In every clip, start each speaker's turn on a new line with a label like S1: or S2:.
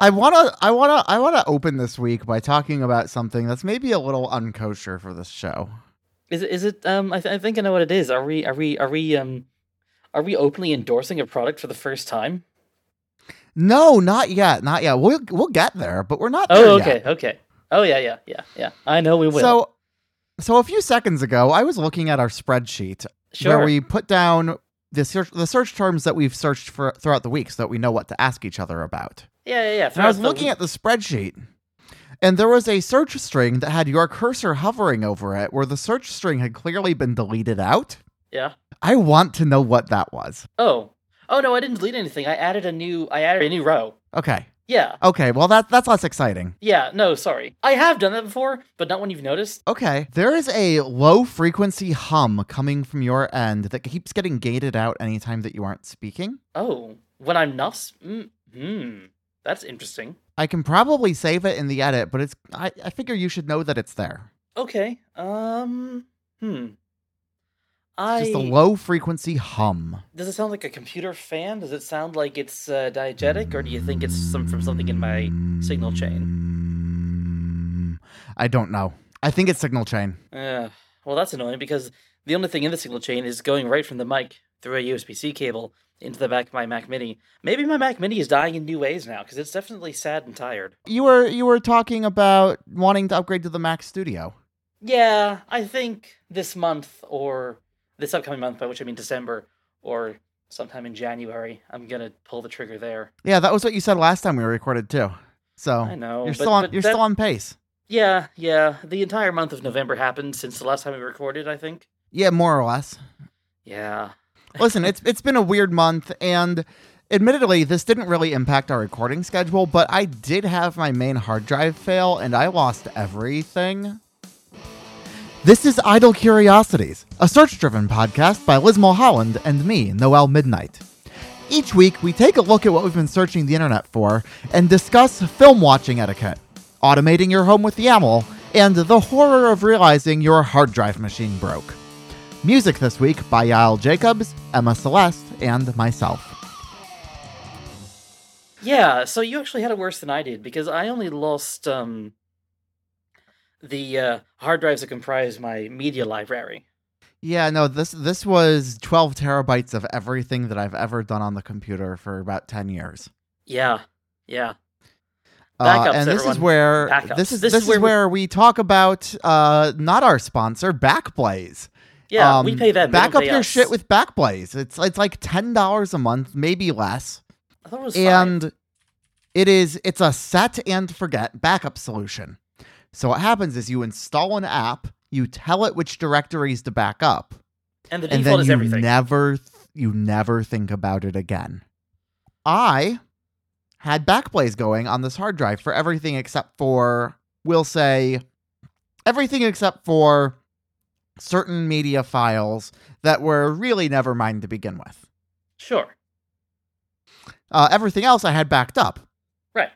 S1: I wanna, I wanna, I wanna open this week by talking about something that's maybe a little unkosher for this show.
S2: Is it? Is it? Um, I, th- I think I know what it is. Are we? Are we? Are we? Um, are we openly endorsing a product for the first time?
S1: No, not yet, not yet. We'll we'll get there, but we're not.
S2: Oh,
S1: there
S2: okay,
S1: yet.
S2: okay. Oh yeah, yeah, yeah, yeah. I know we will.
S1: So, so a few seconds ago, I was looking at our spreadsheet
S2: sure.
S1: where we put down the search the search terms that we've searched for throughout the week, so that we know what to ask each other about.
S2: Yeah, yeah, yeah.
S1: And I was looking at the spreadsheet, and there was a search string that had your cursor hovering over it, where the search string had clearly been deleted out.
S2: Yeah.
S1: I want to know what that was.
S2: Oh. Oh no, I didn't delete anything. I added a new. I added a new row.
S1: Okay.
S2: Yeah.
S1: Okay. Well, that that's less exciting.
S2: Yeah. No, sorry. I have done that before, but not when you've noticed.
S1: Okay. There is a low frequency hum coming from your end that keeps getting gated out anytime that you aren't speaking.
S2: Oh, when I'm not. Mm, hmm. That's interesting.
S1: I can probably save it in the edit, but it's I, I figure you should know that it's there.
S2: Okay. Um. Hmm. I.
S1: Just a low frequency hum.
S2: Does it sound like a computer fan? Does it sound like it's uh, diegetic, or do you think it's some from something in my signal chain?
S1: I don't know. I think it's signal chain.
S2: Uh, well, that's annoying because the only thing in the signal chain is going right from the mic through a USB C cable into the back of my Mac Mini. Maybe my Mac Mini is dying in new ways now because it's definitely sad and tired.
S1: You were you were talking about wanting to upgrade to the Mac Studio.
S2: Yeah, I think this month or this upcoming month, by which I mean December or sometime in January, I'm gonna pull the trigger there.
S1: Yeah, that was what you said last time we were recorded too. So
S2: I know
S1: you're
S2: but-
S1: still on you're
S2: that-
S1: still on pace.
S2: Yeah, yeah. The entire month of November happened since the last time we recorded. I think.
S1: Yeah, more or less.
S2: Yeah.
S1: Listen, it's it's been a weird month and admittedly this didn't really impact our recording schedule, but I did have my main hard drive fail and I lost everything. This is Idle Curiosities, a search-driven podcast by Liz Mulholland and me, Noëlle Midnight. Each week, we take a look at what we've been searching the internet for and discuss film watching etiquette, automating your home with YAML, and the horror of realizing your hard drive machine broke. Music this week by Yael Jacobs, Emma Celeste, and myself.
S2: Yeah, so you actually had it worse than I did because I only lost um the uh, hard drives that comprise my media library.
S1: Yeah, no, this this was 12 terabytes of everything that I've ever done on the computer for about 10 years.
S2: Yeah, yeah.
S1: Uh,
S2: Backups,
S1: and this is where
S2: Backups.
S1: this is
S2: This
S1: this,
S2: is where, we-
S1: we talk about uh not our sponsor, Backblaze.
S2: Yeah, we
S1: Um,
S2: pay them.
S1: Back up your
S2: us.
S1: shit with Backblaze. It's it's like ten dollars a month, maybe less.
S2: I thought it was five.
S1: and it is it's a set and forget backup solution. So what happens is you install an app, you tell it which directories to back up,
S2: and the
S1: and
S2: default
S1: then
S2: is
S1: you
S2: everything.
S1: never th- you never think about it again. I had Backblaze going on this hard drive for everything except for we'll say everything except for certain media files that were really never mine to begin with.
S2: Sure.
S1: Uh, everything else I had backed up.
S2: Right.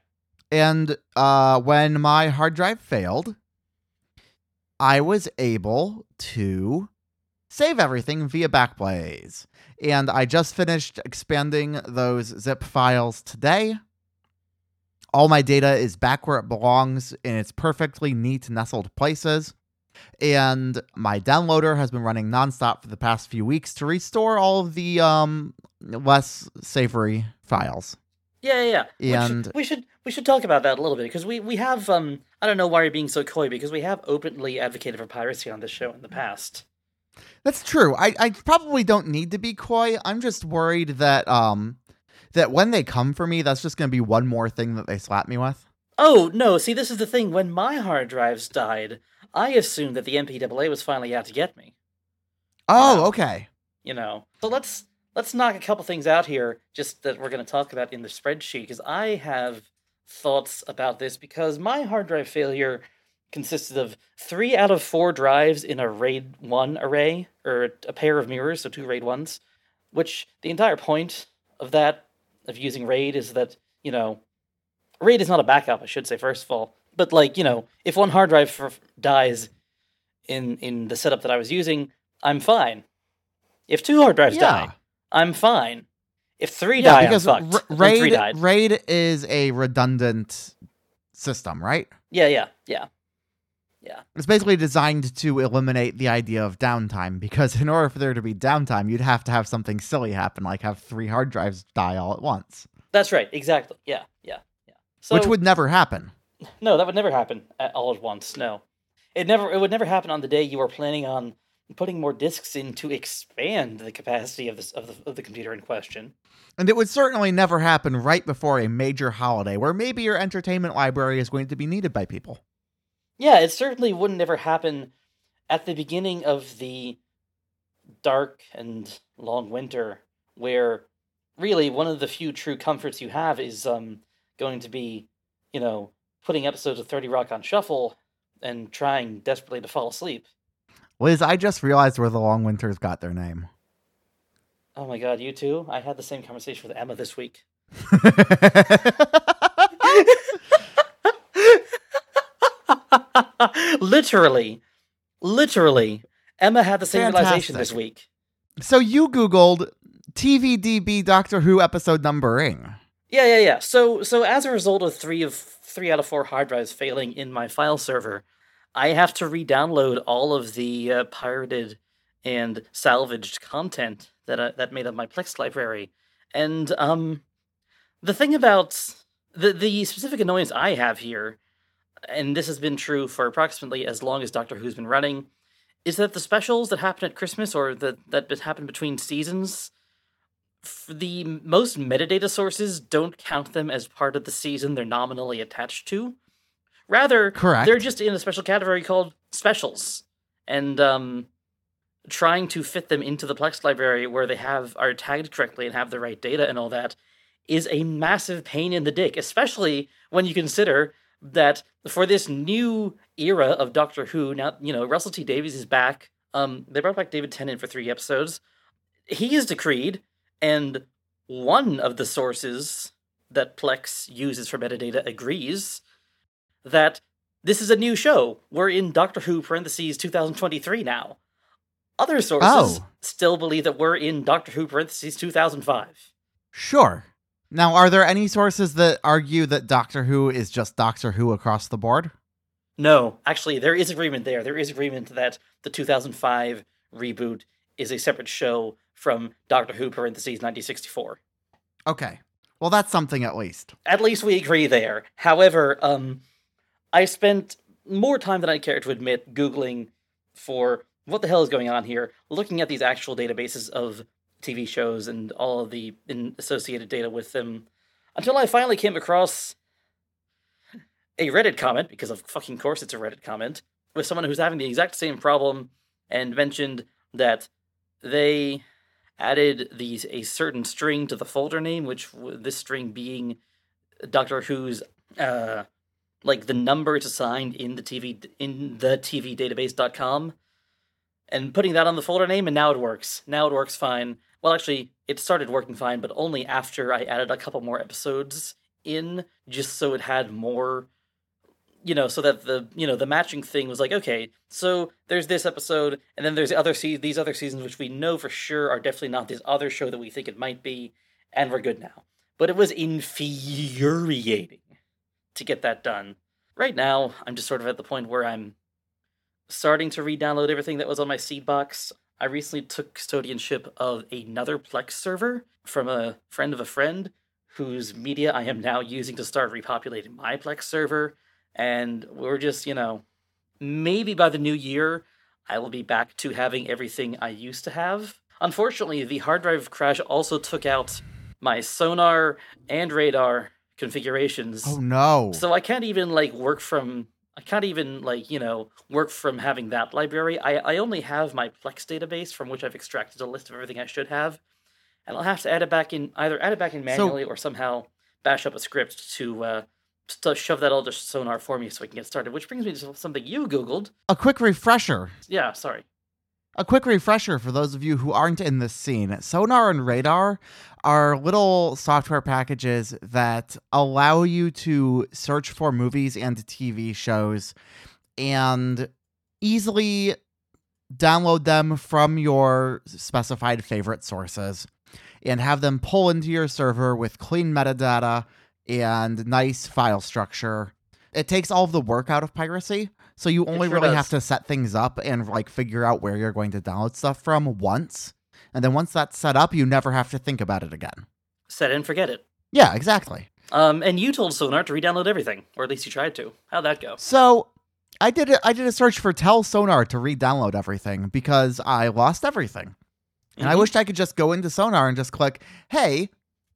S1: And uh, when my hard drive failed, I was able to save everything via Backblaze. And I just finished expanding those zip files today. All my data is back where it belongs in its perfectly neat, nestled places. And my downloader has been running nonstop for the past few weeks to restore all of the um, less savory files.
S2: Yeah, yeah. yeah.
S1: And-
S2: we should, we should we should talk about that a little bit because we we have um I don't know why you're being so coy because we have openly advocated for piracy on this show in the past.
S1: That's true. I, I probably don't need to be coy. I'm just worried that um that when they come for me, that's just gonna be one more thing that they slap me with.
S2: Oh no! See, this is the thing. When my hard drives died, I assumed that the MPAA was finally out to get me.
S1: Oh,
S2: Wow.
S1: okay.
S2: You know. So let's let's knock a couple things out here, just that we're going to talk about in the spreadsheet, because I have thoughts about this. Because my hard drive failure consisted of three out of four drives in a RAID one array, or a pair of mirrors, so two RAID ones. Which the entire point of that of using RAID is that you know RAID is not a backup, I should say, first of all. But like, you know, if one hard drive f- dies in in the setup that I was using, I'm fine. If two hard drives
S1: Yeah.
S2: die, I'm fine. If three
S1: yeah,
S2: die,
S1: because
S2: I'm fucked.
S1: R- raid
S2: died.
S1: raid is a redundant system, right?
S2: Yeah, yeah, yeah, yeah.
S1: It's basically designed to eliminate the idea of downtime because in order for there to be downtime, you'd have to have something silly happen, like have three hard drives die all at once,
S2: That's right. Exactly. Yeah, yeah, yeah. So
S1: which would never happen.
S2: No, that would never happen at, all at once. No, it never. It would never happen on the day you were planning on putting more disks in to expand the capacity of this of the, of the computer in question.
S1: And it would certainly never happen right before a major holiday where maybe your entertainment library is going to be needed by people.
S2: Yeah, it certainly wouldn't ever happen at the beginning of the dark and long winter, where really one of the few true comforts you have is um going to be, you know, putting episodes of Thirty Rock on shuffle and trying desperately to fall asleep.
S1: Liz, I just realized where the Long Winters got their name.
S2: Oh my god, you too? I had the same conversation with Emma this week. literally, literally, Emma had the same realization this week.
S1: so you Googled TVDB Doctor Who episode numbering.
S2: Yeah, yeah, yeah. So, so as a result of three of three out of four hard drives failing in my file server, I have to re-download all of the uh, pirated and salvaged content that uh, that made up my Plex library. And um, the thing about the the specific annoyance I have here, and this has been true for approximately as long as Doctor Who's been running, is that the specials that happen at Christmas or that that happen between seasons the most metadata sources don't count them as part of the season they're nominally attached to. Rather,
S1: Correct.
S2: they're just in a special category called specials. And um, trying to fit them into the Plex library where they have are tagged correctly and have the right data and all that is a massive pain in the dick, especially when you consider that for this new era of Doctor Who, now you know Russell T Davies is back. Um, they brought back David Tennant for three episodes. He is decreed, and one of the sources that Plex uses for metadata agrees that this is a new show. We're in Doctor Who parentheses 2023 now. Other sources
S1: Oh.
S2: still believe that we're in Doctor Who parentheses 2005.
S1: Sure. Now, are there any sources that argue that Doctor Who is just Doctor Who across the board?
S2: No, actually, there is agreement there. There is agreement that the 2005 reboot is a separate show from Doctor Who parentheses 1964.
S1: Okay. Well, that's something at least.
S2: At least we agree there. However, um, I spent more time than I care to admit googling for what the hell is going on here, looking at these actual databases of TV shows and all of the in associated data with them, until I finally came across a Reddit comment, because of fucking course it's a Reddit comment, with someone who's having the exact same problem and mentioned that they added these a certain string to the folder name, which this string being Doctor Who's uh like the number it's assigned in the TV in the TV database.com and putting that on the folder name and now it works. Now it works fine. Well actually it started working fine but only after I added a couple more episodes in just so it had more you know so that the you know the matching thing was like okay so there's this episode and then there's other se- these other seasons which we know for sure are definitely not this other show that we think it might be and we're good now. But it was infuriating to get that done. Right now i'm just sort of at the point where i'm starting to re-download everything that was on my seed box i recently took custodianship of another plex server from a friend of a friend whose media i am now using to start repopulating my plex server and we're just you know maybe by the new year i will be back to having everything i used to have. Unfortunately the hard drive crash also took out my Sonarr and Radarr configurations.
S1: Oh no.
S2: so i can't even like work from i can't even like you know work from having that library. I, I only have my plex database from which i've extracted a list of everything i should have. And i'll have to add it back in either add it back in manually or somehow bash up a script to uh to shove that all to Sonarr for me so we can get started. Which brings me to something you Googled.
S1: a quick refresher.
S2: Yeah, sorry.
S1: A quick refresher for those of you who aren't in this scene. Sonarr and Radarr are little software packages that allow you to search for movies and TV shows and easily download them from your specified favorite sources. and have them pull into your server with clean metadata and nice file structure. It takes all of the work out of piracy. So you only
S2: sure
S1: really
S2: does.
S1: have to set things up and like figure out where you're going to download stuff from once. And then once that's set up, you never have to think about it again.
S2: Set it and forget it.
S1: Yeah, exactly.
S2: Um, and you told Sonarr to re-download everything, or at least you tried to. How'd that go?
S1: So I did a, I did a search for Tell Sonarr to re-download everything because I lost everything. And I
S2: Mhm.
S1: wished I could just go into Sonarr and just click, "Hey,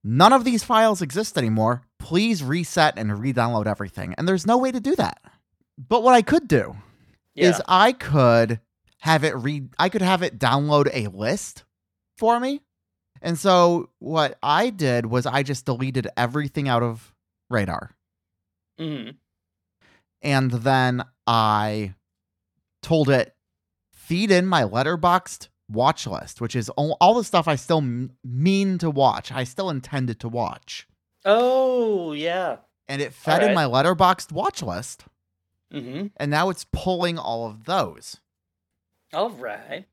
S1: none of these files exist anymore. Please reset and re-download everything." And there's no way to do that. But what I could do
S2: Yeah.
S1: is I could have it read I could have it download a list for me. And so what I did was I just deleted everything out of Radarr.
S2: hmm
S1: and then I told it feed in my Letterboxd watch list, which is all, all the stuff I still m- mean to watch. I still intended to watch,
S2: Oh, yeah.
S1: and it fed in my Letterboxd watch list,
S2: hmm
S1: and now it's pulling all of those.
S2: All right.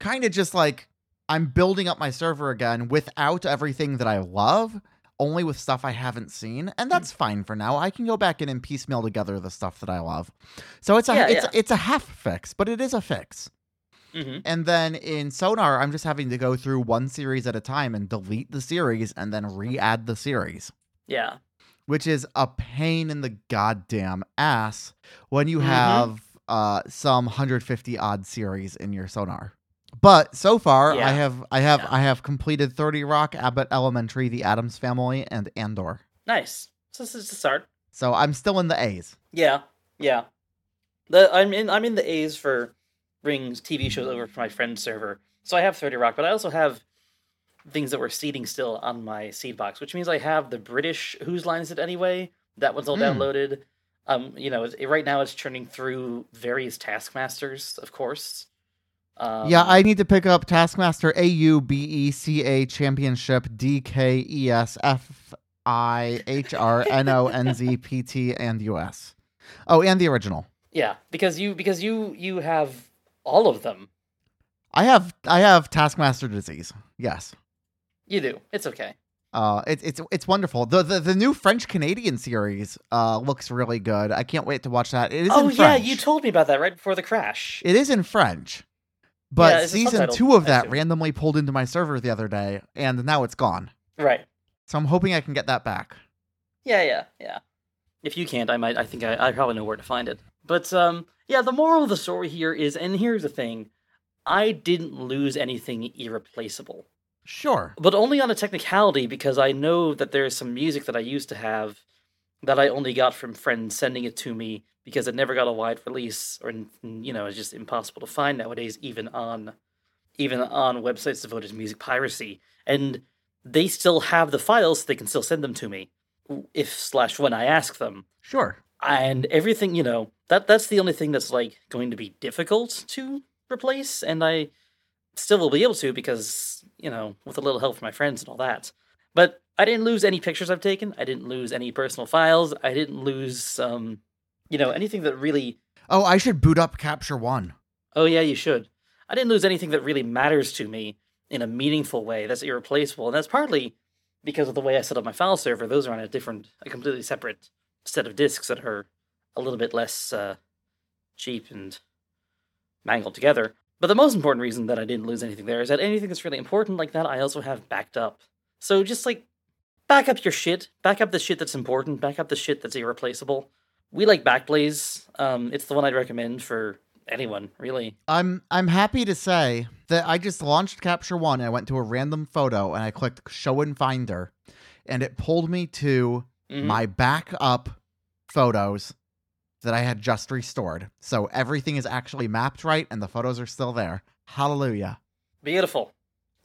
S1: Kind of just like I'm building up my server again without everything that I love. Only with stuff I haven't seen, and that's fine for now. I can go back in and piecemeal together the stuff that I love. So it's a
S2: Yeah,
S1: it's
S2: yeah.
S1: it's a half fix, but it is a fix.
S2: Hmm
S1: And then in Sonarr, I'm just having to go through one series at a time and delete the series and then re add the series,
S2: Yeah.
S1: which is a pain in the goddamn ass when you
S2: Mhm.
S1: have uh, some 150 odd series in your Sonarr. But so far,
S2: Yeah.
S1: I have I have
S2: Yeah.
S1: I have completed 30 Rock, Abbott Elementary, The Addams Family, and Andor.
S2: Nice. So this is the start.
S1: So I'm still in the A's.
S2: Yeah. Yeah. The I'm in I'm in the A's for bringing TV shows over for my friend's server. So I have 30 Rock, but I also have things that were seeding still on my seed box, which means I have the British Whose Line Is It Anyway? That one's all
S1: Hmm.
S2: downloaded. Um, you know, it, right now it's churning through various Taskmasters, of course. Um,
S1: yeah, I need to pick up Taskmaster A U B E C A Championship D K E S F I H R N O N Z P T and U S. Oh, and the original.
S2: yeah, because you because you you have all of them.
S1: I have I have Taskmaster disease. Yes.
S2: You do. It's okay.
S1: Uh, it's it's it's wonderful. The the, the new French Canadian series uh looks really good. I can't wait to watch that. It is
S2: oh yeah, you told me about that right before the crash.
S1: It is in French. But
S2: Yeah,
S1: season two of that randomly pulled into my server the other day, and now it's gone.
S2: Right.
S1: So I'm hoping I can get that back.
S2: Yeah, yeah, yeah. If you can't, I might. I think I, I probably know where to find it. But um, yeah. The moral of the story here is, and here's the thing: I didn't lose anything irreplaceable,
S1: Sure.
S2: but only on a technicality because I know that there's some music that I used to have that I only got from friends sending it to me because it never got a wide release, or you know, it's just impossible to find nowadays, even on even on websites devoted to music piracy. And they still have the files; so they can still send them to me if slash when I ask them.
S1: Sure.
S2: And everything, you know, that that's the only thing that's like going to be difficult to replace, and I still will be able to because you know, with a little help from my friends and all that. But I didn't lose any pictures I've taken. I didn't lose any personal files. I didn't lose, um, you know, anything that really.
S1: Oh, I should boot up Capture One.
S2: Oh yeah, you should. I didn't lose anything that really matters to me in a meaningful way. That's irreplaceable, and that's partly because of the way I set up my file server. Those are on a different, a completely separate set of disks that are a little bit less uh, cheap and mangled together. But the most important reason that I didn't lose anything there is that anything that's really important like that, I also have backed up. So just like back up your shit, back up the shit that's important, back up the shit that's irreplaceable. We like Backblaze. Um, it's the one I'd recommend for anyone, really.
S1: I'm I'm happy to say that I just launched Capture One. And I went to a random photo and I clicked Show in Finder, and it pulled me to
S2: Mhm.
S1: my backup photos that I had just restored. So everything is actually mapped right, and the photos are still there. Hallelujah.
S2: Beautiful.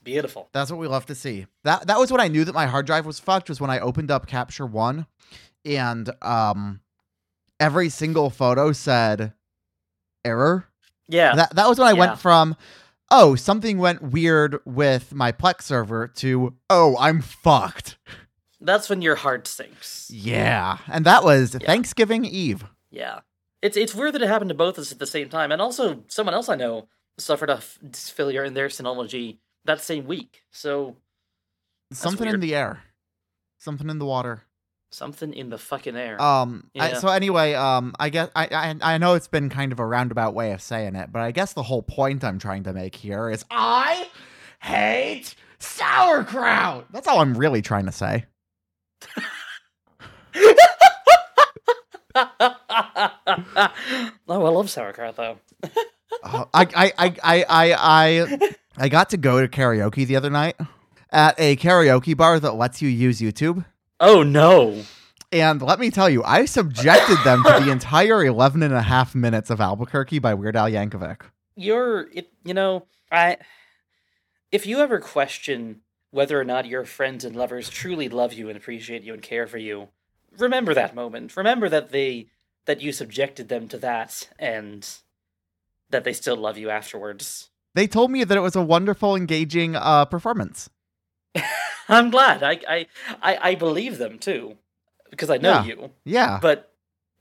S2: Beautiful.
S1: That's what we love to see. That that was when I knew that my hard drive was fucked. Was when I opened up Capture One, and um, every single photo said error.
S2: Yeah.
S1: That that was when I
S2: Yeah.
S1: went from oh something went weird with my Plex server to oh I'm fucked.
S2: That's when your heart sinks.
S1: Yeah, and that was Thanksgiving Eve.
S2: Yeah. It's it's weird that it happened to both of us at the same time. And also someone else I know suffered a f- failure in their Synology that same week. So
S1: Something in the air. Something in the water.
S2: Something in the fucking air.
S1: Um. I, so anyway, um, I guess I, I I know it's been kind of a roundabout way of saying it, but I guess the whole point I'm trying to make here is I hate sauerkraut. That's all I'm really trying to say.
S2: oh, I love sauerkraut though.
S1: Uh, I, I, I, I, I, I, I got to go to karaoke the other night at a karaoke bar that lets you use YouTube.
S2: Oh no.
S1: And let me tell you, I subjected them to the entire 11 and a half minutes of Albuquerque by Weird Al Yankovic.
S2: You're it you know, I if you ever question whether or not your friends and lovers truly love you and appreciate you and care for you, remember that moment. Remember that they that you subjected them to that and that they still love you afterwards.
S1: They told me that it was a wonderful, engaging uh, performance.
S2: I'm glad. I I I, I believe them too. Because I know
S1: Yeah.
S2: you.
S1: Yeah.
S2: But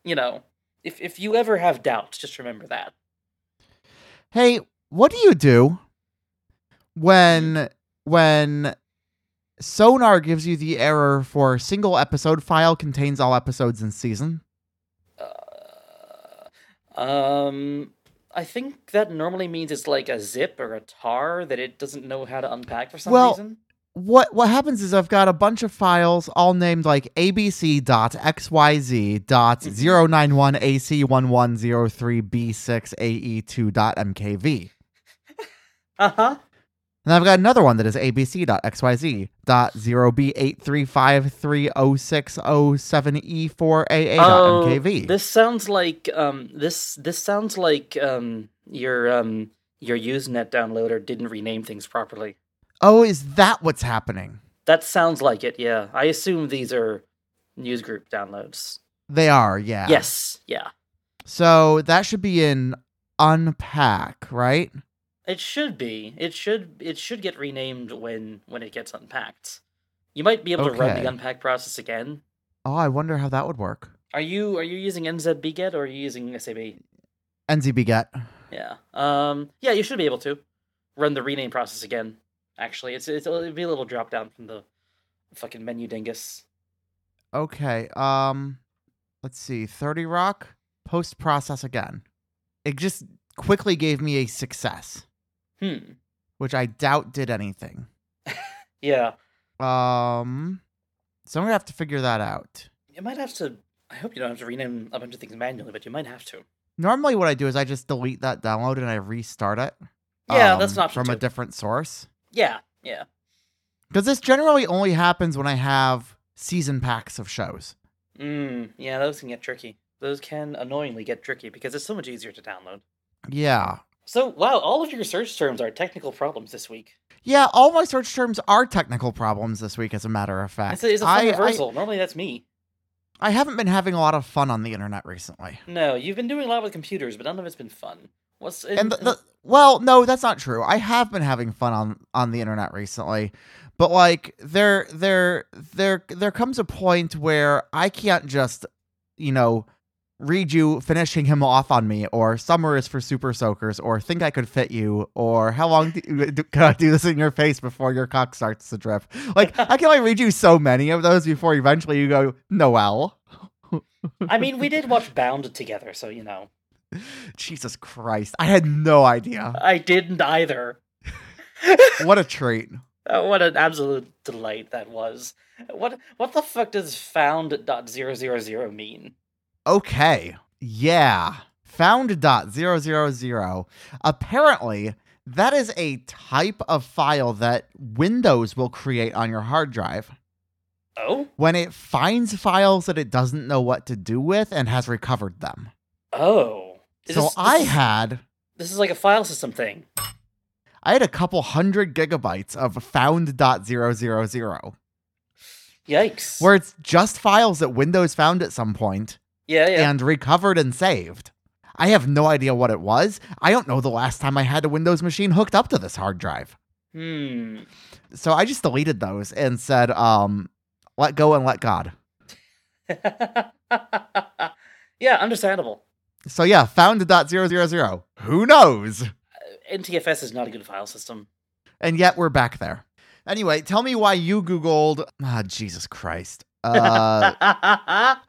S2: you know, if if you ever have doubts, just remember that.
S1: Hey, what do you do when when Sonarr gives you the error for single episode file contains all episodes in season?
S2: Uh, um, I think that normally means it's like a zip or a tar that it doesn't know how to unpack for some
S1: Well,
S2: reason.
S1: what what happens is I've got a bunch of files all named like abc.xyz.091ac1103b6ae2.mkv.
S2: Uh huh.
S1: And I've got another one that is abc.xyz.0b835306007e4aa.mkv.
S2: Oh, this sounds like um this this sounds like um your um your Usenet downloader didn't rename things properly.
S1: oh, is that what's happening?
S2: That sounds like it. Yeah, I assume these are newsgroup downloads.
S1: They are, yeah.
S2: Yes. Yeah.
S1: So that should be in unpack, right?
S2: It should be. It should. It should get renamed when when it gets unpacked. You might be able to run the unpack process again.
S1: Oh, I wonder how that would work.
S2: Are you are you using NZBget or are you using SAB?
S1: NZBget.
S2: Yeah. Um. Yeah, you should be able to run the rename process again. Actually, it's it's it'll be a little drop down from the fucking menu dingus.
S1: Okay. Um let's see. 30 Rock post process again. It just quickly gave me a success,
S2: Hmm.
S1: which I doubt did anything.
S2: Yeah.
S1: Um so I'm to have to figure that out.
S2: You might have to. I hope you don't have to rename a bunch of things manually, but you might have to.
S1: Normally what I do is I just delete that download and I restart it.
S2: Yeah, that's
S1: um,
S2: an option
S1: from a different source.
S2: Yeah. Yeah.
S1: Cuz this generally only happens when I have season packs of shows.
S2: Mm. Yeah. Those can get tricky. Those can annoyingly get tricky because it's so much easier to download.
S1: Yeah.
S2: So wow, all of your search terms are technical problems this week.
S1: Yeah, all my search terms are technical problems this week, as a matter of fact.
S2: It's a, it's a fun
S1: I, I,
S2: reversal. Normally that's me.
S1: I haven't been having a lot of fun on the internet recently.
S2: No, you've been doing a lot with computers, but none of it's been fun. What's
S1: And the, the well, no, that's not true. I have been having fun on on the internet recently, but like there there there there comes a point where I can't just, you know, read you finishing him off on me, or summer is for super soakers, or think I could fit you, or how long do, do, can I do this in your face before your cock starts to drip? Like I can only read you so many of those before eventually you go Noëlle.
S2: I mean, we did watch Bound together, so you know.
S1: Jesus Christ, I had no idea.
S2: I didn't either.
S1: What a treat.
S2: Oh, what an absolute delight that was. What what the fuck does found dot zero zero zero mean?
S1: Okay. Yeah. Found dot zero zero zero. Apparently, that is a type of file that Windows will create on your hard drive
S2: Oh?
S1: when it finds files that it doesn't know what to do with and has recovered them.
S2: Oh. Is
S1: so
S2: this-
S1: I
S2: this is-
S1: had
S2: This is like a file system thing.
S1: I had a couple hundred gigabytes of found dot zero zero zero
S2: Yikes.
S1: where it's just files that Windows found at some point
S2: yeah, yeah.
S1: and recovered and saved. I have no idea what it was. I don't know the last time I had a Windows machine hooked up to this hard drive.
S2: Hmm.
S1: So I just deleted those and said, um, let go and let God.
S2: yeah, understandable.
S1: So yeah, found dot zero zero zero. Who knows?
S2: NTFS is not a good file system.
S1: And yet we're back there. Anyway, tell me why you Googled. Ah, Jesus Christ. Uh,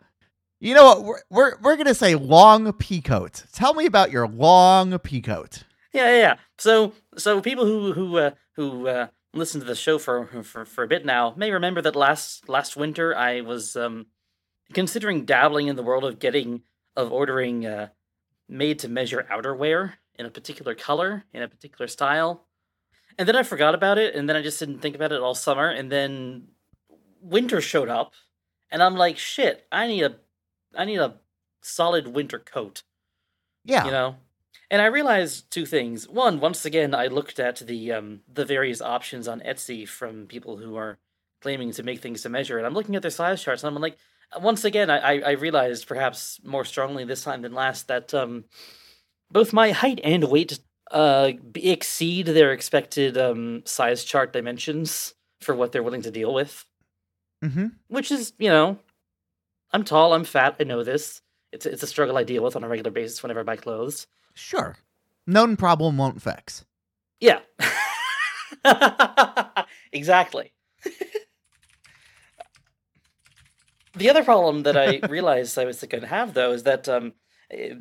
S1: you know what? We're, we're, we're going to say long peacoat. Tell me about your long peacoat.
S2: Yeah, yeah, yeah. So, so people who who uh, who uh, listen to the show for, for for a bit now may remember that last last winter I was um, considering dabbling in the world of getting of ordering uh, made to measure outerwear in a particular color in a particular style, and then I forgot about it, and then I just didn't think about it all summer, and then winter showed up, and I'm like, shit, I need a I need a solid winter coat.
S1: Yeah.
S2: You know? And I realized two things. One, once again, I looked at the um, the various options on Etsy from people who are claiming to make things to measure, and I'm looking at their size charts, and I'm like, once again, I, I realized perhaps more strongly this time than last that um, both my height and weight uh, exceed their expected um, size chart dimensions for what they're willing to deal with.
S1: Mm-hmm.
S2: Which is, you know, I'm tall, I'm fat, I know this. It's it's a struggle I deal with on a regular basis whenever I buy clothes.
S1: Sure. Known problem won't fix.
S2: Yeah. exactly. the other problem that I realized I was going to have, though, is that um,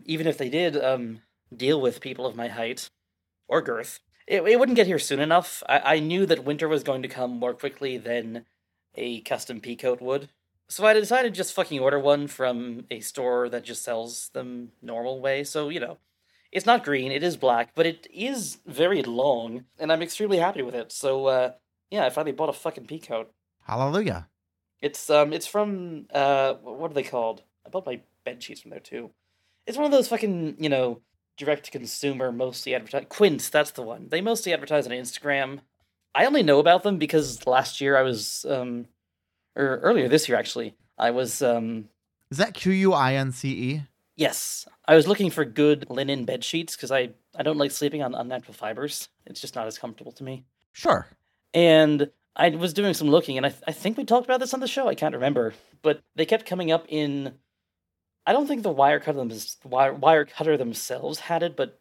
S2: even if they did um, deal with people of my height or girth, it, it wouldn't get here soon enough. I, I knew that winter was going to come more quickly than a custom peacoat would. So I decided to just fucking order one from a store that just sells them normal way. So, you know, it's not green, it is black, but it is very long, and I'm extremely happy with it. So, uh, yeah, I finally bought a fucking peacoat.
S1: Hallelujah.
S2: It's um, it's from uh, what are they called? I bought my bed sheets from there too. It's one of those fucking you know direct to consumer, mostly advertised. Quince, that's the one. They mostly advertise on Instagram. I only know about them because last year I was um, or earlier this year actually, I was um.
S1: Is that Q U I N C E?
S2: Yes, I was looking for good linen bed sheets because I I don't like sleeping on unnatural fibers. It's just not as comfortable to me.
S1: Sure.
S2: And I was doing some looking, and I, I think we talked about this on the show. I can't remember, but they kept coming up in. I don't think the Wirecutter them wire, Wirecutter themselves had it, but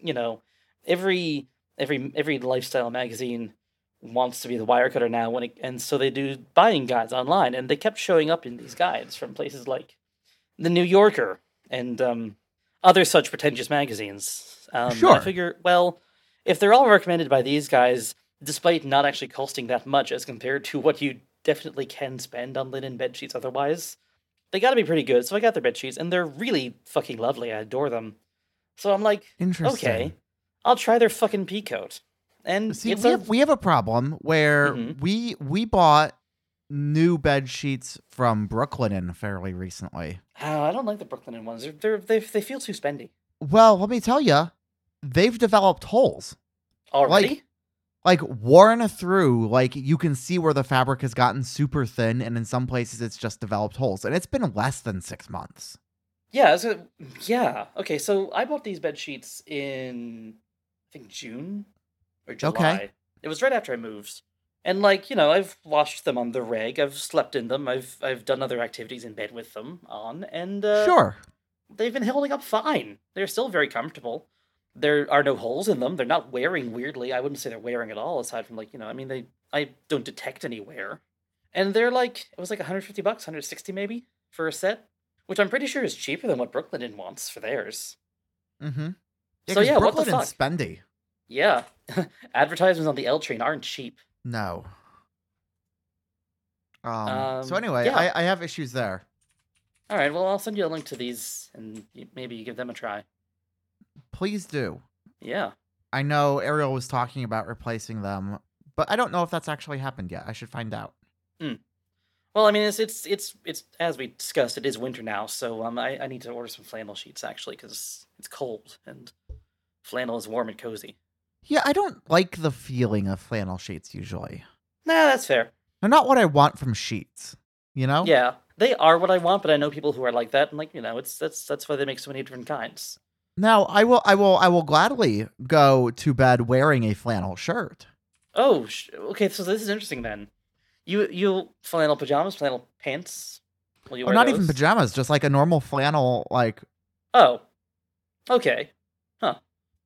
S2: you know, every every every lifestyle magazine wants to be the Wirecutter now when it, and so they do buying guides online, and they kept showing up in these guides from places like the New Yorker and um, other such pretentious magazines. Um,
S1: Sure.
S2: I figure, well, if they're all recommended by these guys, despite not actually costing that much as compared to what you definitely can spend on linen bed sheets otherwise, they got to be pretty good. So I got their bed sheets, and they're really fucking lovely. I adore them. So I'm like, okay, I'll try their fucking peacoat. And
S1: See, we
S2: a,
S1: have, we have a problem where
S2: Mhm.
S1: we we bought new bed sheets from Brooklyn fairly recently.
S2: Oh, I don't like the Brooklyn ones. They're, they're they they feel too spendy
S1: Well, let me tell you, they've developed holes.
S2: already.
S1: Like worn through, like you can see where the fabric has gotten super thin, and in some places it's just developed holes. And it's been less than six months.
S2: Yeah, so yeah. Okay, so I bought these bed sheets in I think June or July.
S1: Okay.
S2: It was right after I moved. And like, you know, I've washed them on the reg, I've slept in them, I've I've done other activities in bed with them on, and uh,
S1: sure.
S2: they've been holding up fine. They're still very comfortable. There are no holes in them. They're not wearing weirdly. I wouldn't say they're wearing at all, aside from like, you know, I mean they I don't detect any wear. And they're like it was like 150 bucks, 160 maybe for a set, which I'm pretty sure is cheaper than what Brooklyn wants for theirs.
S1: Mm-hmm.
S2: So, yeah, what the
S1: Brooklyn
S2: fuck?
S1: spendy.
S2: Yeah. Advertisements on the L train aren't cheap.
S1: No. Um, so
S2: Um,
S1: anyway,
S2: yeah.
S1: I, I have issues there.
S2: All right, well, I'll send you a link to these and maybe you give them a try.
S1: Please do.
S2: Yeah.
S1: I know Ariel was talking about replacing them, but I don't know if that's actually happened yet. I should find out.
S2: Well, I mean, it's it's it's it's as we discussed, it is winter now, so um, I, I need to order some flannel sheets actually because it's cold and flannel is warm and cozy.
S1: Yeah, I don't like the feeling of flannel sheets usually.
S2: Nah, that's fair.
S1: They're not what I want from sheets. You know?
S2: Yeah, they are what I want, but I know people who are like that, and like you know, it's that's that's why they make so many different kinds.
S1: Now I will I will I will gladly go to bed wearing a flannel shirt.
S2: Oh, sh- okay. So this is interesting then. You you flannel pajamas, flannel pants. Will you
S1: Or
S2: wear
S1: not even pajamas, just like a normal flannel like
S2: Oh, okay.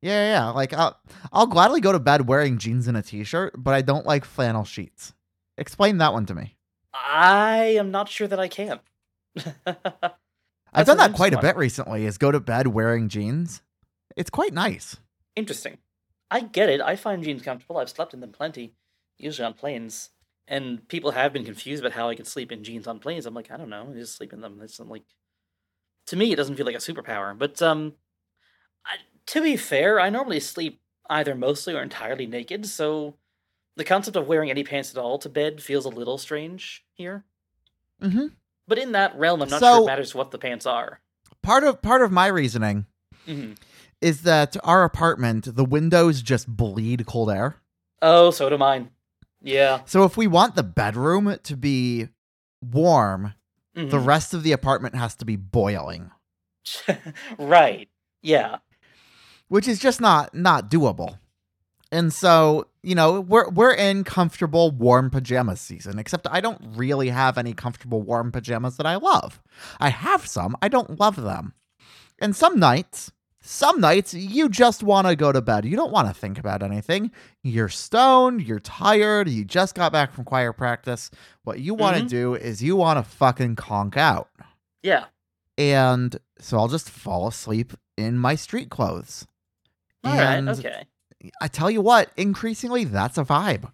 S1: Yeah, Yeah. Like I'll, I'll gladly go to bed wearing jeans and a t-shirt, but I don't like flannel sheets. Explain that one to me.
S2: I am not sure that I can.
S1: I've done that quite a bit recently. Is go to bed wearing jeans. It's quite nice.
S2: Interesting. I get it. I find jeans comfortable. I've slept in them plenty, usually on planes. And people have been confused about how I can sleep in jeans on planes. I'm like, I don't know. I just sleep in them. It's like to me, it doesn't feel like a superpower. But um, I, to be fair, I normally sleep either mostly or entirely naked. So the concept of wearing any pants at all to bed feels a little strange here.
S1: Mm-hmm.
S2: But in that realm, I'm not sure it matters what the pants are.
S1: Part of part of my reasoning
S2: hmm
S1: is that our apartment, the windows just bleed cold air.
S2: Oh, so do mine. Yeah.
S1: So if we want the bedroom to be warm, the
S2: mhm.
S1: rest of the apartment has to be boiling,
S2: right. Yeah.
S1: Which is just not not doable. And so, you know, we're we're in comfortable warm pajamas season, except I don't really have any comfortable warm pajamas that I love. I have some, I don't love them. And some nights, some nights you just want to go to bed. You don't want to think about anything. You're stoned, you're tired, you just got back from choir practice. What you want to
S2: Mhm.
S1: do is you want to fucking conk out.
S2: Yeah.
S1: And so I'll just fall asleep in my street clothes.
S2: All right.
S1: And
S2: Okay.
S1: I tell you what, increasingly that's a vibe.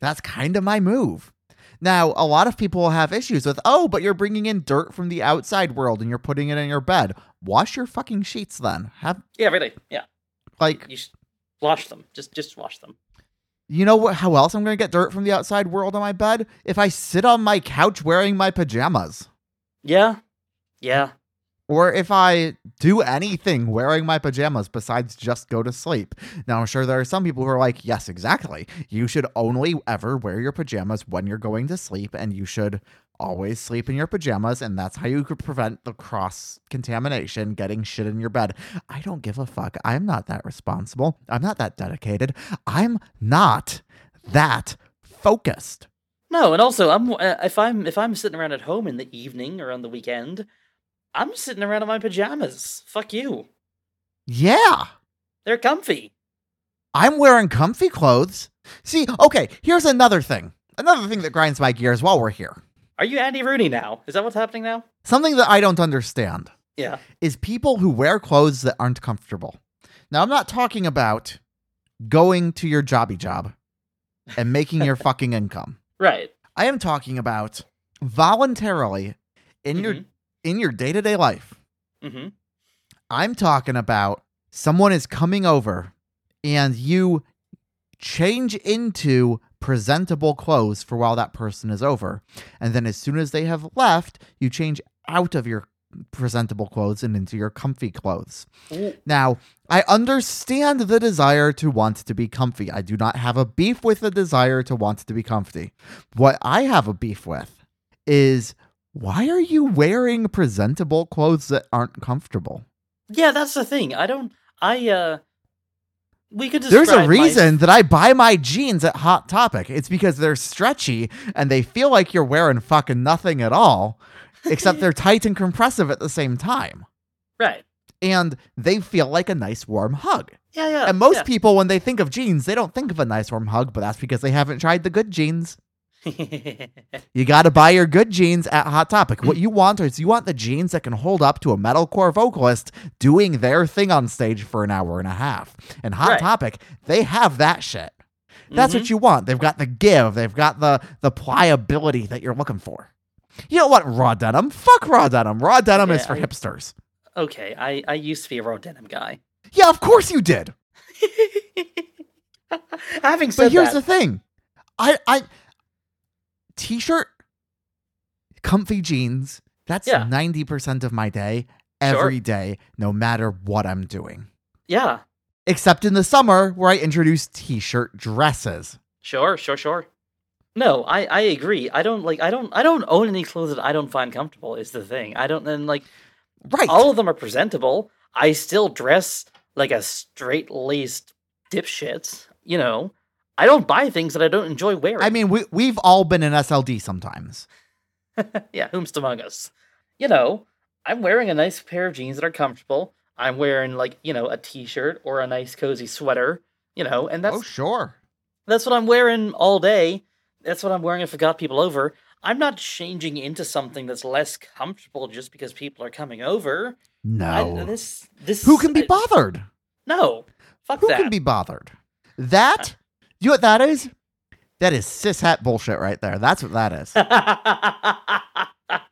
S1: That's kind of my move. Now, a lot of people will have issues with, oh, but you're bringing in dirt from the outside world and you're putting it in your bed. Wash your fucking sheets then. Have
S2: Yeah. Really. Yeah.
S1: like,
S2: You should wash them. Just just wash them.
S1: you know what? How else I'm going to get dirt from the outside world on my bed? If I sit on my couch wearing my pajamas,
S2: Yeah. Yeah.
S1: Or if I do anything wearing my pajamas besides just go to sleep. Now, I'm sure there are some people who are like, yes, exactly. You should only ever wear your pajamas when you're going to sleep, and you should always sleep in your pajamas, and that's how you could prevent the cross contamination getting shit in your bed. I don't give a fuck. I'm not that responsible. I'm not that dedicated. I'm not that focused.
S2: No, and also I'm uh, if I'm if I'm sitting around at home in the evening or on the weekend, I'm sitting around in my pajamas. Fuck you.
S1: Yeah.
S2: They're comfy.
S1: I'm wearing comfy clothes. See, okay, here's another thing. Another thing that grinds my gears while we're here.
S2: Are you Andy Rooney now? Is that what's happening now?
S1: Something that I don't understand
S2: Yeah.
S1: is people who wear clothes that aren't comfortable. Now, I'm not talking about going to your jobby job and making your fucking income.
S2: Right.
S1: I am talking about voluntarily in your
S2: Mhm.
S1: In your day-to-day life.
S2: Mm-hmm.
S1: I'm talking about someone is coming over and you change into presentable clothes for while that person is over. And then as soon as they have left, you change out of your presentable clothes and into your comfy clothes.
S2: Ooh.
S1: Now, I understand the desire to want to be comfy. I do not have a beef with the desire to want to be comfy. What I have a beef with is why are you wearing presentable clothes that aren't comfortable?
S2: Yeah, that's the thing. I don't. I uh. We could.
S1: There's a
S2: describe my-
S1: reason that I buy my jeans at Hot Topic. It's because they're stretchy and they feel like you're wearing fucking nothing at all, except they're tight and compressive at the same time.
S2: Right.
S1: And they feel like a nice warm hug.
S2: Yeah. Yeah.
S1: And most
S2: yeah.
S1: people, when they think of jeans, they don't think of a nice warm hug, but that's because they haven't tried the good jeans. You got to buy your good jeans at Hot Topic. What you want is you want the jeans that can hold up to a metalcore vocalist doing their thing on stage for an hour and a half. And Hot
S2: Right.
S1: Topic, they have that shit. That's
S2: Mhm.
S1: what you want. They've got the give. They've got the the pliability that you're looking for. You don't want raw denim. Fuck raw denim. Raw denim is for
S2: I-
S1: hipsters.
S2: Okay. I I used to be a raw denim guy.
S1: Yeah, of course you did.
S2: Having said But
S1: here's
S2: that,
S1: the thing. I I t-shirt, comfy jeans. That's
S2: Yeah.
S1: 90% of my day
S2: Sure.
S1: every day, no matter what I'm doing.
S2: yeah,
S1: Except in the summer where I introduce t-shirt dresses.
S2: sure, sure, sure. No, I I agree. I don't like. I don't. I don't own any clothes that I don't find comfortable. Is the thing. I don't. And like
S1: Right.
S2: all of them are presentable. I still dress like a straight laced dipshit. You know, I don't buy things that I don't enjoy wearing.
S1: I mean, we we've all been in SLD sometimes.
S2: yeah, whomst among us? You know, I'm wearing a nice pair of jeans that are comfortable. I'm wearing like, you know, a t-shirt or a nice cozy sweater, you know, and that's
S1: oh, sure.
S2: that's what I'm wearing all day. That's what I'm wearing if I got people over. I'm not changing into something that's less comfortable just because people are coming over.
S1: No.
S2: I, this this
S1: Who can be
S2: I-
S1: bothered?
S2: No. Fuck
S1: Who
S2: that.
S1: can be bothered? That, you know what that is? That is cis hat bullshit right there. That's what that is.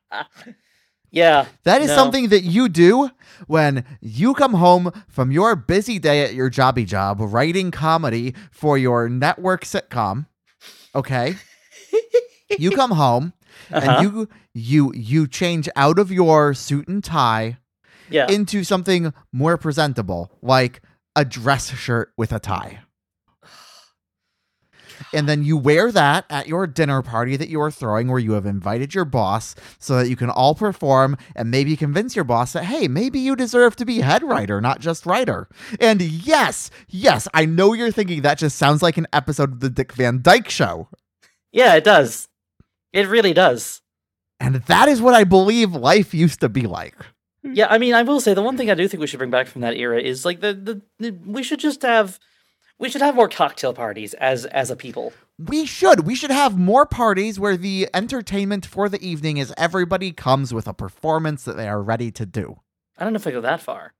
S2: yeah.
S1: That is
S2: No.
S1: something that you do when you come home from your busy day at your jobby job writing comedy for your network sitcom. Okay? you come home
S2: Uh-huh.
S1: and you you you change out of your suit and tie
S2: yeah.
S1: into something more presentable, like a dress shirt with a tie. And then you wear that at your dinner party that you are throwing, where you have invited your boss so that you can all perform and maybe convince your boss that, hey, maybe you deserve to be head writer, not just writer. And yes, yes, I know you're thinking that just sounds like an episode of the Dick Van Dyke Show.
S2: yeah, it does. It really does.
S1: And that is what I believe life used to be like.
S2: Yeah, I mean, I will say the one thing I do think we should bring back from that era is like the, the, the we should just have we should have more cocktail parties as as a people.
S1: We should. We should have more parties where the entertainment for the evening is everybody comes with a performance that they are ready to do.
S2: I don't know if I go that far.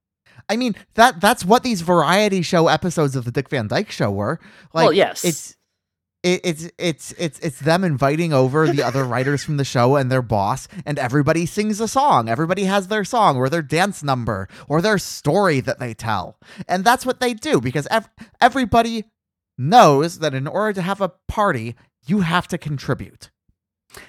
S1: I mean, that that's what these variety show episodes of the Dick Van Dyke show were. Like
S2: well, yes,
S1: it's it, it's it's it's it's them inviting over the other writers from the show and their boss and everybody sings a song. Everybody has their song or their dance number or their story that they tell. And that's what they do because ev- everybody knows that in order to have a party you have to contribute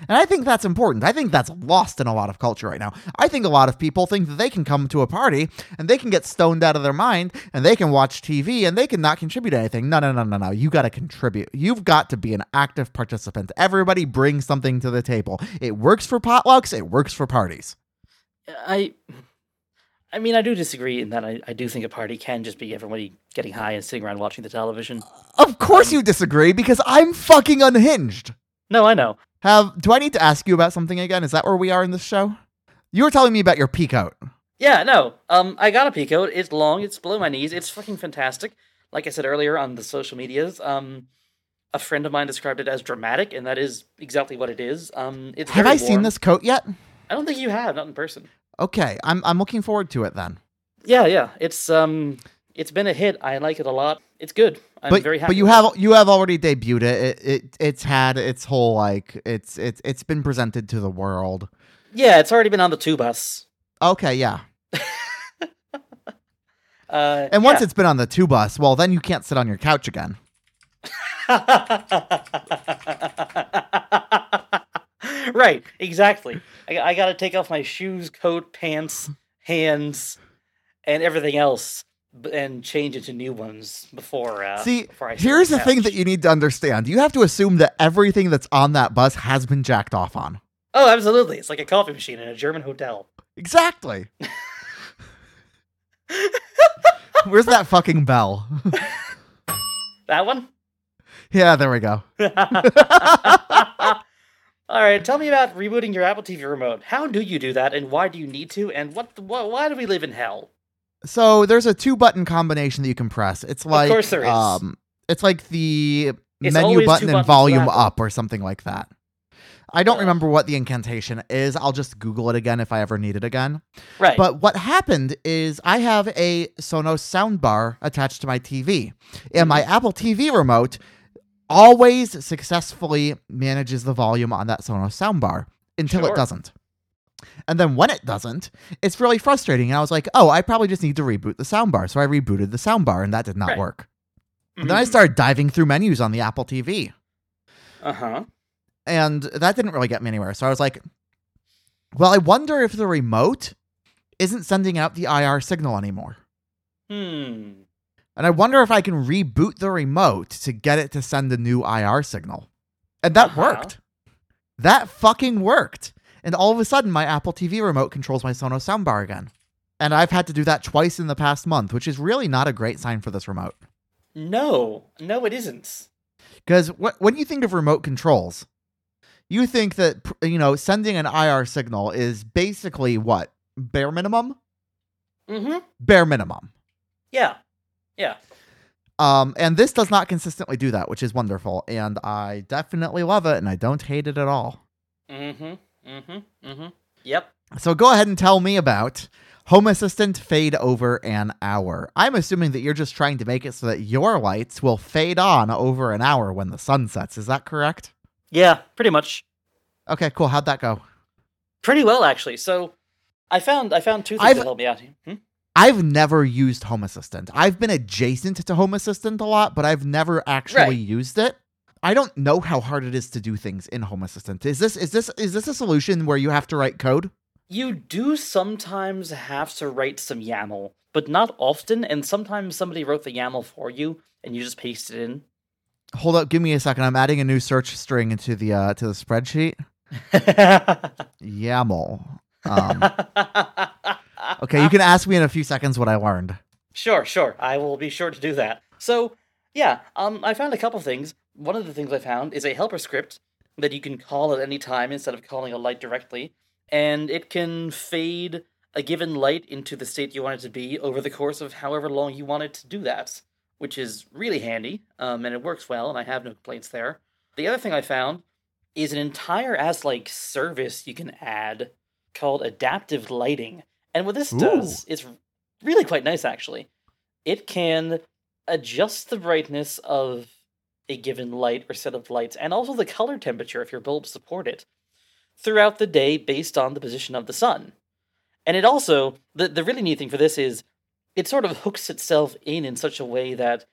S1: and I think that's important. I think that's lost in a lot of culture right now. I think a lot of people think that they can come to a party and they can get stoned out of their mind and they can watch TV and they can not contribute anything. No, no, no, no, no. You got to contribute. You've got to be an active participant. Everybody brings something to the table. It works for potlucks, it works for parties.
S2: I. I mean, I do disagree in that I, I do think a party can just be everybody getting high and sitting around watching the television.
S1: Of course
S2: Um,
S1: you disagree because I'm fucking unhinged.
S2: No, I know.
S1: Have do I need to ask you about something again? Is that where we are in this show? You were telling me about your peacoat.
S2: Yeah, no. Um, I got a peacoat. It's long. It's below my knees. It's fucking fantastic. Like I said earlier on the social medias, um, a friend of mine described it as dramatic, and that is exactly what it is. Um, it's
S1: Have I seen this coat yet?
S2: I don't think you have, not in person.
S1: Okay, I'm I'm looking forward to it then.
S2: Yeah, yeah. It's um, it's been a hit. I like it a lot. It's good. I'm
S1: but
S2: very happy.
S1: but you have you have already debuted it. It, it. It's had its whole like it's it's it's been presented to the world.
S2: Yeah, it's already been on the two bus.
S1: Okay, yeah.
S2: Uh,
S1: And once
S2: yeah.
S1: it's been on the two bus, well, then you can't sit on your couch again.
S2: right, exactly. I, I got to take off my shoes, coat, pants, hands, and everything else, and change into new ones before. Uh,
S1: See,
S2: before I
S1: here's the thing that you need to understand. You have to assume that everything that's on that bus has been jacked off on.
S2: Oh, absolutely! It's like a coffee machine in a German hotel.
S1: Exactly. Where's that fucking bell?
S2: That one.
S1: yeah, there we go.
S2: All right, tell me about rebooting your Apple TV remote. How do you do that, and why do you need to? And what? The, why do we live in hell?
S1: So there's a two button combination that you can press. It's like
S2: course there is.
S1: um it's like the
S2: It's
S1: menu button and volume up or something like that. I don't
S2: Uh.
S1: remember what the incantation is. I'll just Google it again if I ever need it again.
S2: Right.
S1: But what happened is I have a Sonos soundbar attached to my TV, and my Apple TV remote always successfully manages the volume on that Sonos soundbar until
S2: Sure.
S1: it doesn't. And then when it doesn't, it's really frustrating. And I was like, oh, I probably just need to reboot the soundbar. So I rebooted the soundbar, and that did not
S2: Right.
S1: work. And then I started diving through menus on the Apple TV,
S2: Uh huh.
S1: and that didn't really get me anywhere. So I was like, well, I wonder if the remote isn't sending out the IR signal anymore.
S2: Hmm.
S1: And I wonder if I can reboot the remote to get it to send a new IR signal. And that
S2: Uh-huh.
S1: worked. That fucking worked. And all of a sudden, my Apple TV remote controls my Sonos soundbar again. And I've had to do that twice in the past month, which is really not a great sign for this remote.
S2: No, no, it isn't.
S1: Because wh- when you think of remote controls, you think that, you know, sending an IR signal is basically what? Bare minimum?
S2: Mm-hmm.
S1: bare minimum.
S2: Yeah. Yeah.
S1: Um, and this does not consistently do that, which is wonderful. And I definitely love it, and I don't hate it at all.
S2: Mm-hmm. Mm-hmm. Mm-hmm. Yep.
S1: So go ahead and tell me about Home Assistant fade over an hour. I'm assuming that you're just trying to make it so that your lights will fade on over an hour when the sun sets. Is that correct?
S2: Yeah, pretty much.
S1: Okay, cool. How'd that go?
S2: Pretty well actually. So I found I found two things
S1: I've-
S2: that helped me out. Hmm?
S1: I've never used Home Assistant. I've been adjacent to Home Assistant a lot, but I've never actually
S2: Right.
S1: used it. I don't know how hard it is to do things in Home Assistant. Is this is this is this a solution where you have to write code?
S2: You do sometimes have to write some YAML, but not often, and sometimes somebody wrote the YAML for you and you just paste it in.
S1: Hold up, give me a second. I'm adding a new search string into the uh to the spreadsheet. YAML. Um, okay, you can ask me in a few seconds what I learned.
S2: Sure, sure. I will be sure to do that. So, yeah, um, I found a couple things. One of the things I found is a helper script that you can call at any time instead of calling a light directly, and it can fade a given light into the state you want it to be over the course of however long you want it to do that, which is really handy, um, and it works well, and I have no complaints there. The other thing I found is an entire as like service you can add called adaptive lighting. And what this does is really quite nice actually. It can adjust the brightness of a given light or set of lights and also the color temperature if your bulbs support it throughout the day based on the position of the sun. And it also the the really neat thing for this is it sort of hooks itself in in such a way that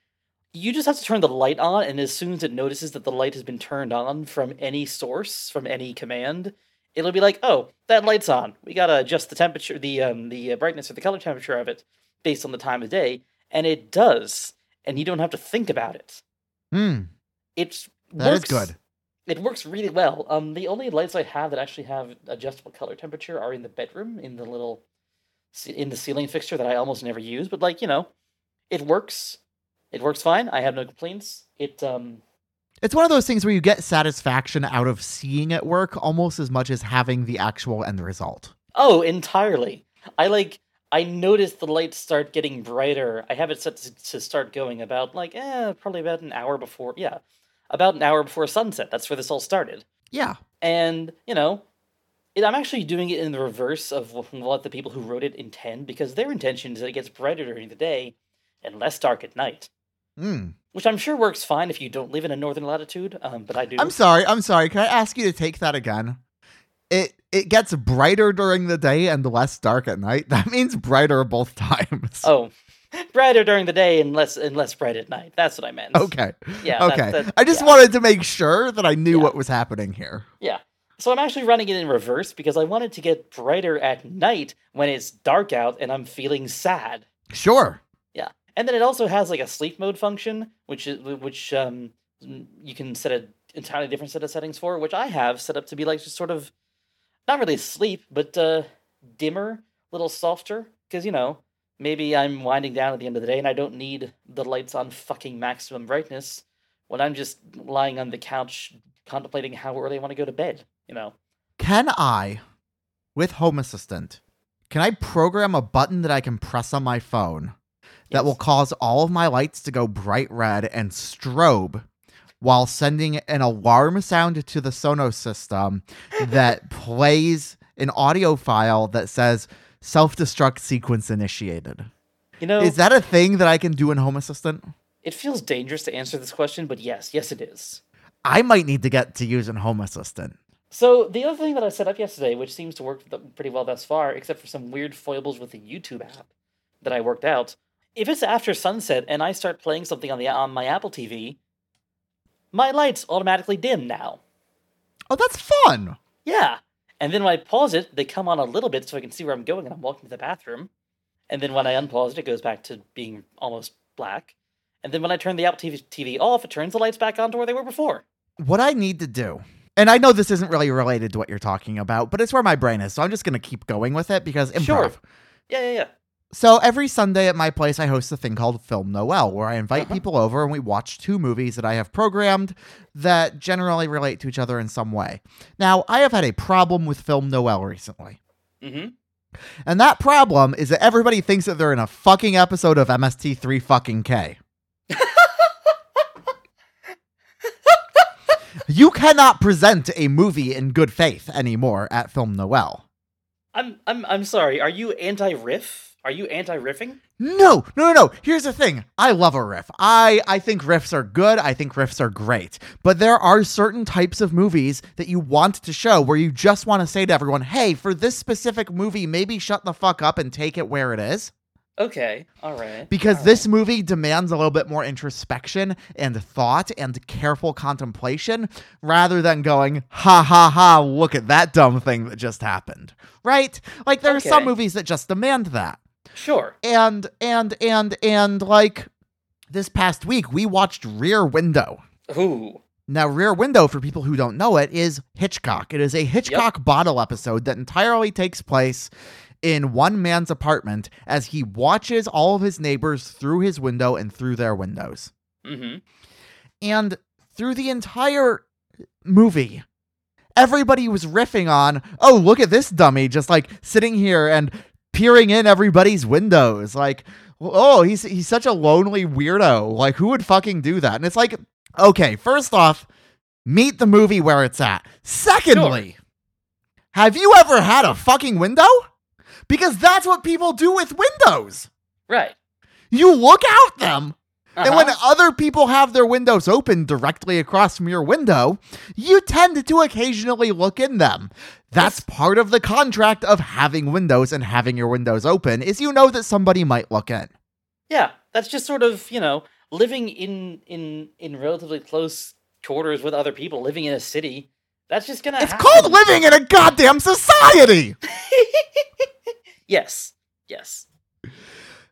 S2: you just have to turn the light on and as soon as it notices that the light has been turned on from any source from any command it'll be like oh that light's on. We gotta adjust the temperature the um the uh, brightness or the color temperature of it based on the time of day. And it does and you don't have to think about it
S1: Hmm,
S2: it's
S1: that is
S2: works,
S1: good.
S2: it works really well um the only lights i have that actually have adjustable color temperature are in the bedroom in the little in the ceiling fixture that i almost never use but like you know it works it works fine i have no complaints it um
S1: It's one of those things where you get satisfaction out of seeing it work almost as much as having the actual end result.
S2: Oh, entirely. I like. I noticed the lights start getting brighter. I have it set to, to start going about like, eh, probably about an hour before. Yeah, about an hour before sunset. That's where this all started.
S1: Yeah.
S2: And you know, it, I'm actually doing it in the reverse of what the people who wrote it intend, because their intention is that it gets brighter during the day and less dark at night.
S1: Hmm.
S2: Which I'm sure works fine if you don't live in a northern latitude. Um, but I do.
S1: I'm sorry. I'm sorry. Can I ask you to take that again? It it gets brighter during the day and less dark at night. That means brighter both times.
S2: Oh, brighter during the day and less and less bright at night. That's what I meant.
S1: Okay.
S2: Yeah. that-
S1: Okay.
S2: that-
S1: I just
S2: yeah.
S1: wanted to make sure that I knew
S2: Yeah.
S1: what was happening here.
S2: Yeah. So I'm actually running it in reverse because I wanted to get brighter at night when it's dark out and I'm feeling sad.
S1: Sure.
S2: Yeah. And then it also has like a sleep mode function, which is which um you can set a entirely different set of settings for, which I have set up to be like just sort of not really sleep, but uh dimmer, a little softer because you know, maybe I'm winding down at the end of the day and I don't need the lights on fucking maximum brightness when I'm just lying on the couch contemplating how early I want to go to bed, you know.
S1: Can I, with Home Assistant, can I program a button that I can press on my phone that will cause all of my lights to go bright red and strobe while sending an alarm sound to the Sonos system that plays an audio file that says self destruct sequence initiated?
S2: You know,
S1: Is that a thing that I can do in Home Assistant?
S2: it feels dangerous to answer this question, but yes, yes it is.
S1: I might need to get to using Home Assistant.
S2: So the other thing that I set up yesterday, which seems to work pretty well thus far, except for some weird foibles with the YouTube app that I worked out, if it's after sunset and I start playing something on the on my Apple TV, my lights automatically dim now.
S1: Oh, that's fun.
S2: Yeah, and then when I pause it, they come on a little bit so I can see where I'm going and I'm walking to the bathroom. And then when I unpause it, it goes back to being almost black. And then when I turn the Apple TV, TV off, it turns the lights back on to where they were before.
S1: what I need to do, and I know this isn't really related to what you're talking about, but it's where my brain is, so I'm just going to keep going with it because improv.
S2: Sure. Yeah, yeah, yeah.
S1: So every Sunday at my place, I host a thing called Film Noëlle, where I invite
S2: Uh-huh.
S1: people over and we watch two movies that I have programmed that generally relate to each other in some way. Now, I have had a problem with Film Noëlle recently.
S2: Mm-hmm.
S1: And that problem is that everybody thinks that they're in a fucking episode of MST3 fucking K. you cannot present a movie in good faith anymore at Film Noëlle.
S2: I'm I'm I'm sorry. Are you anti-riff? Are you anti-riffing?
S1: No, no, no, no. Here's the thing. I love a riff. I I think riffs are good. I think riffs are great. But there are certain types of movies that you want to show where you just want to say to everyone, "Hey, for this specific movie, maybe shut the fuck up and take it where it is."
S2: Okay, all right.
S1: Because
S2: all
S1: this movie demands a little bit more introspection and thought and careful contemplation rather than going, ha ha ha, look at that dumb thing that just happened. Right? Like there are some movies that just demand that.
S2: Sure.
S1: And and and and like this past week we watched Rear Window.
S2: Ooh.
S1: Now, Rear Window, for people who don't know it, is Hitchcock. It is a Hitchcock bottle episode that entirely takes place in one man's apartment as he watches all of his neighbors through his window and through their windows.
S2: Mm-hmm.
S1: And through the entire movie, everybody was riffing on, oh, look at this dummy just like sitting here and peering in everybody's windows. Like, oh, he's he's such a lonely weirdo. Like, who would fucking do that? And it's like, okay, first off, meet the movie where it's at. Secondly, have you ever had a fucking window? Because that's what people do with windows.
S2: Right.
S1: You look out them and when
S2: Uh-huh.
S1: other people have their windows open directly across from your window, you tend to occasionally look in them. That's part of the contract of having windows and having your windows open is you know that somebody might look in.
S2: Yeah, that's just sort of you know living in in in relatively close quarters with other people, living in a city. That's just gonna.
S1: It's
S2: happen.
S1: called living in a goddamn society.
S2: yes. Yes.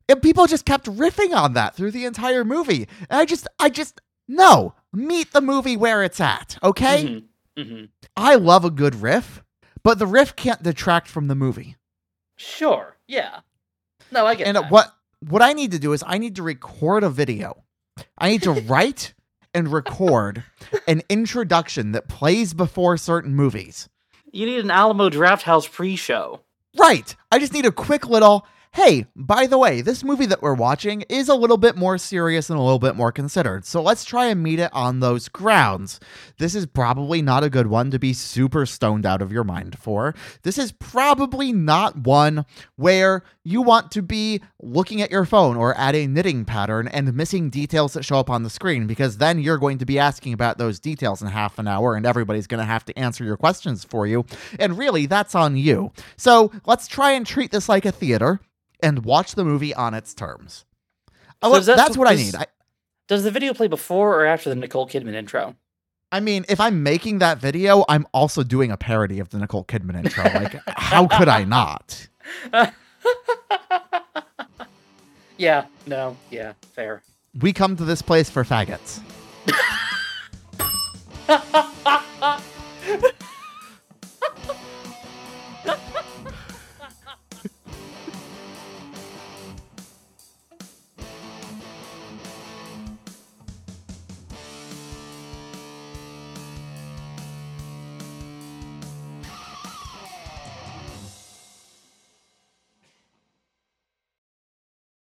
S1: And people just kept riffing on that through the entire movie. And I just I just no, meet the movie where it's at, okay?
S2: hmm hmm
S1: I love a good riff, but the riff can't detract from the movie.
S2: Sure. Yeah. No, I get it.
S1: and
S2: that.
S1: what what I need to do is I need to record a video. I need to write and record an introduction that plays before certain movies.
S2: You need an Alamo Drafthouse pre-show.
S1: Right. I just need a quick little hey, by the way, this movie that we're watching is a little bit more serious and a little bit more considered. So let's try and meet it on those grounds. This is probably not a good one to be super stoned out of your mind for. This is probably not one where you want to be looking at your phone or at a knitting pattern and missing details that show up on the screen because then you're going to be asking about those details in half an hour and everybody's going to have to answer your questions for you. And really, that's on you. So let's try and treat this like a theater and watch the movie on its terms.
S2: So that-
S1: that's what I need. I,
S2: Does the video play before or after the Nicole Kidman intro?
S1: I mean, if I'm making that video, I'm also doing a parody of the Nicole Kidman intro. Like, how could I not?
S2: yeah. No. Yeah. Fair.
S1: We come to this place for faggots.